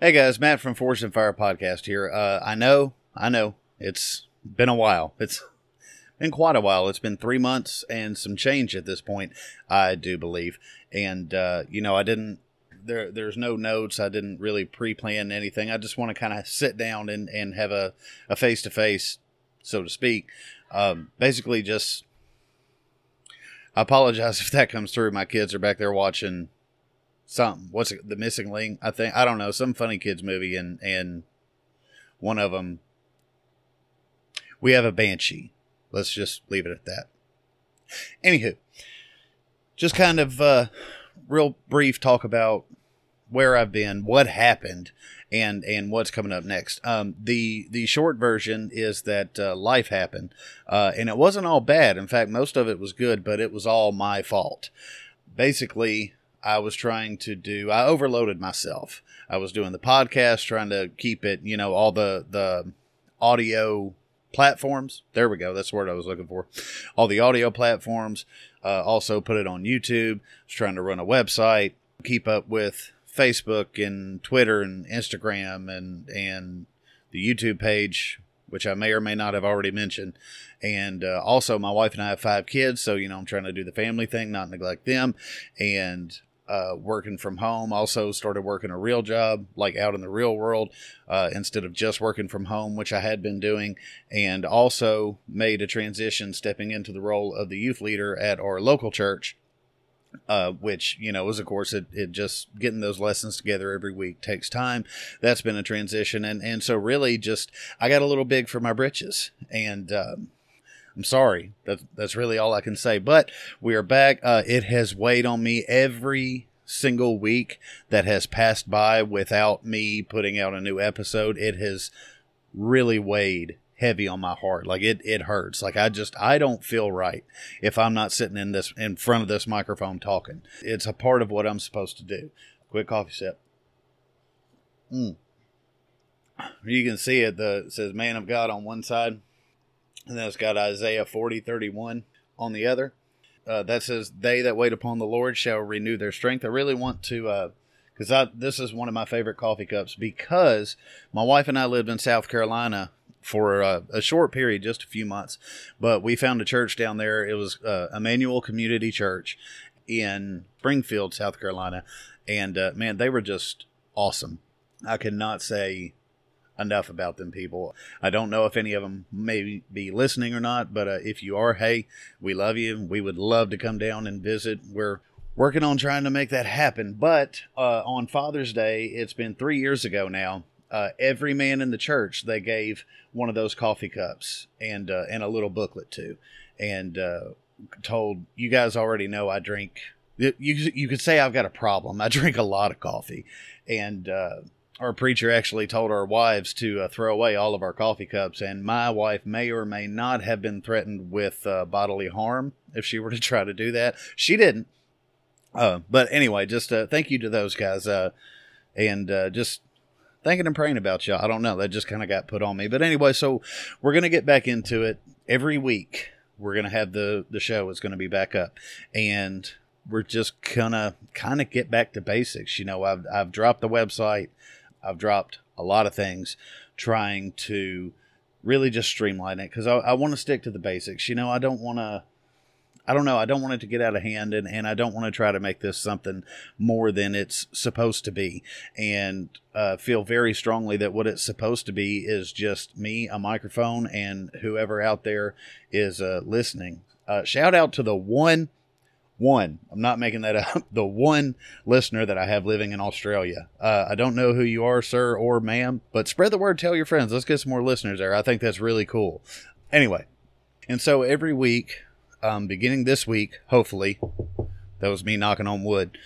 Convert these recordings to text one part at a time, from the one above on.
Hey guys, Matt from Forged in Fire podcast here. Uh, I know, I know, it's been a while. It's been quite a while. It's been three months and some change at this point, I do believe. And uh, you know, I didn't. There, there's no notes. I didn't really pre-plan anything. I just want to kind of sit down and, and have a a face to face, so to speak. Um, basically, just I apologize if that comes through. My kids are back there watching something. What's it, the missing link? I think I don't know some funny kids movie, and and one of them we have a banshee. Let's just leave it at that. Anywho, just kind of uh, real brief talk about where I've been, what happened, and and what's coming up next. Um, the the short version is that uh, life happened, uh, and it wasn't all bad. In fact, most of it was good, but it was all my fault. Basically, I was trying to do. I overloaded myself. I was doing the podcast, trying to keep it, you know, all the the audio platforms. There we go. That's the word I was looking for. All the audio platforms. Uh, also put it on YouTube. I was trying to run a website, keep up with Facebook and Twitter and Instagram and and the YouTube page, which I may or may not have already mentioned. And uh, also, my wife and I have five kids, so you know I'm trying to do the family thing, not neglect them. And uh, working from home. Also started working a real job, like out in the real world, uh, instead of just working from home, which I had been doing. And also made a transition, stepping into the role of the youth leader at our local church. Uh, which you know is of course it, it just getting those lessons together every week takes time that's been a transition and and so really just i got a little big for my britches and um, I'm sorry. That, that's really all I can say. But we are back. Uh, it has weighed on me every single week that has passed by without me putting out a new episode. It has really weighed heavy on my heart. Like it, it hurts. Like I just, I don't feel right if I'm not sitting in this, in front of this microphone talking. It's a part of what I'm supposed to do. Quick coffee sip. Mm. You can see it. The it says "Man of God" on one side, and then it's got Isaiah 40, 31 on the other. Uh, that says, They that wait upon the Lord shall renew their strength. I really want to, because uh, this is one of my favorite coffee cups because my wife and I lived in South Carolina for uh, a short period, just a few months. But we found a church down there. It was uh, Emmanuel Community Church in Springfield, South Carolina. And uh, man, they were just awesome. I cannot say enough about them people. I don't know if any of them may be listening or not, but uh, if you are, hey, we love you. We would love to come down and visit. We're working on trying to make that happen. But uh, on Father's Day, it's been three years ago now. Uh, every man in the church they gave one of those coffee cups and uh, and a little booklet too, and uh, told you guys already know I drink. You you could say I've got a problem. I drink a lot of coffee, and uh, our preacher actually told our wives to uh, throw away all of our coffee cups, and my wife may or may not have been threatened with uh, bodily harm if she were to try to do that. She didn't. Uh, but anyway, just uh, thank you to those guys, uh, and uh, just thinking and praying about y'all. I don't know, that just kind of got put on me. But anyway, so we're gonna get back into it every week. We're gonna have the the show is gonna be back up, and we're just gonna kind of get back to basics. You know, I've I've dropped the website. I've dropped a lot of things trying to really just streamline it because I, I want to stick to the basics. You know, I don't want to, I don't know, I don't want it to get out of hand and, and I don't want to try to make this something more than it's supposed to be. And uh, feel very strongly that what it's supposed to be is just me, a microphone, and whoever out there is uh, listening. Uh, shout out to the one one, I'm not making that up, the one listener that I have living in Australia. Uh, I don't know who you are, sir or ma'am, but spread the word, tell your friends. Let's get some more listeners there. I think that's really cool. Anyway, and so every week, um, beginning this week, hopefully, that was me knocking on wood,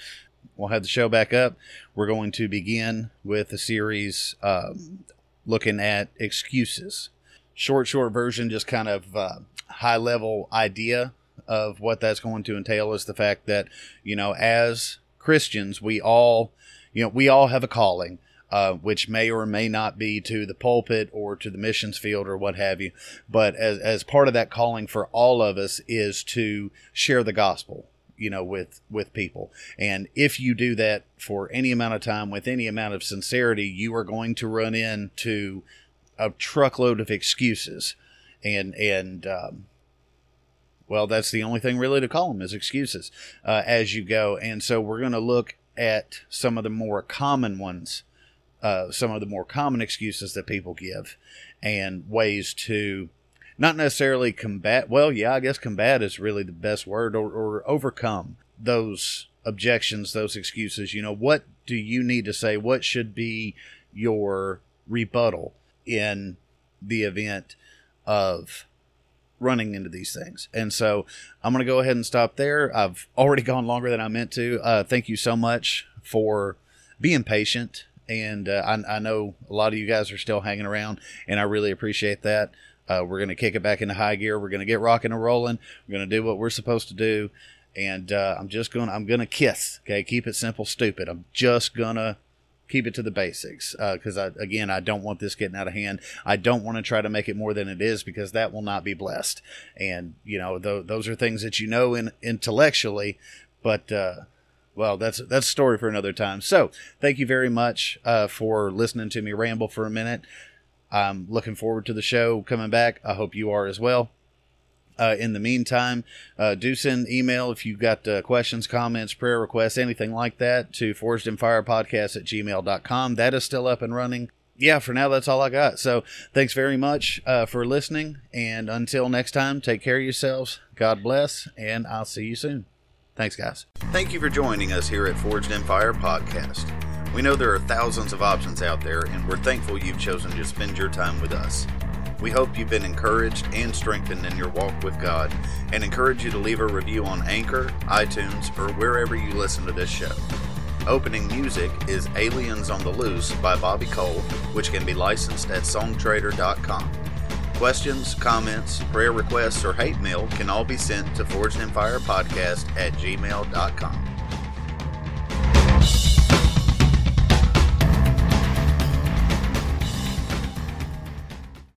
we'll have the show back up. We're going to begin with a series um, looking at excuses. Short, short version, just kind of uh, high level idea of what that's going to entail is the fact that you know as Christians we all you know we all have a calling uh, which may or may not be to the pulpit or to the missions field or what have you. But as, as part of that calling for all of us is to share the gospel you know with with people. And if you do that for any amount of time with any amount of sincerity you are going to run into a truckload of excuses. And and um, well that's the only thing really to call them is excuses uh, as you go and so we're going to look at some of the more common ones uh, some of the more common excuses that people give and ways to not necessarily combat. Well, yeah, I guess combat is really the best word, or, or overcome those objections, those excuses. You know, what do you need to say? What should be your rebuttal in the event of running into these things. And so I'm going to go ahead and stop there. I've already gone longer than I meant to. Uh, thank you so much for being patient. And uh, I, I, know a lot of you guys are still hanging around, and I really appreciate that. Uh, we're going to kick it back into high gear. We're going to get rocking and rolling. We're going to do what we're supposed to do. And uh, I'm just going to, I'm going to kiss. Okay. Keep it simple, stupid. I'm just going to keep it to the basics. Because, uh, I, again, I don't want this getting out of hand. I don't want to try to make it more than it is because that will not be blessed. And, you know, th- those are things that you know in, intellectually, but, uh, well, that's that's a story for another time. So, thank you very much uh, for listening to me ramble for a minute. I'm looking forward to the show coming back. I hope you are as well. Uh, in the meantime, uh, do send email if you've got uh, questions, comments, prayer requests, anything like that to forgedinfirepodcast at gmail.com. That is still up and running. Yeah, for now, that's all I got. So thanks very much uh, for listening. And until next time, take care of yourselves. God bless, and I'll see you soon. Thanks, guys. Thank you for joining us here at Forged in Fire Podcast. We know there are thousands of options out there, and we're thankful you've chosen to spend your time with us. We hope you've been encouraged and strengthened in your walk with God, and encourage you to leave a review on Anchor, iTunes, or wherever you listen to this show. Opening music is Aliens on the Loose by Bobby Cole, which can be licensed at songtradr.com. Questions, comments, prayer requests, or hate mail can all be sent to forgedinfirepodcast at gmail.com.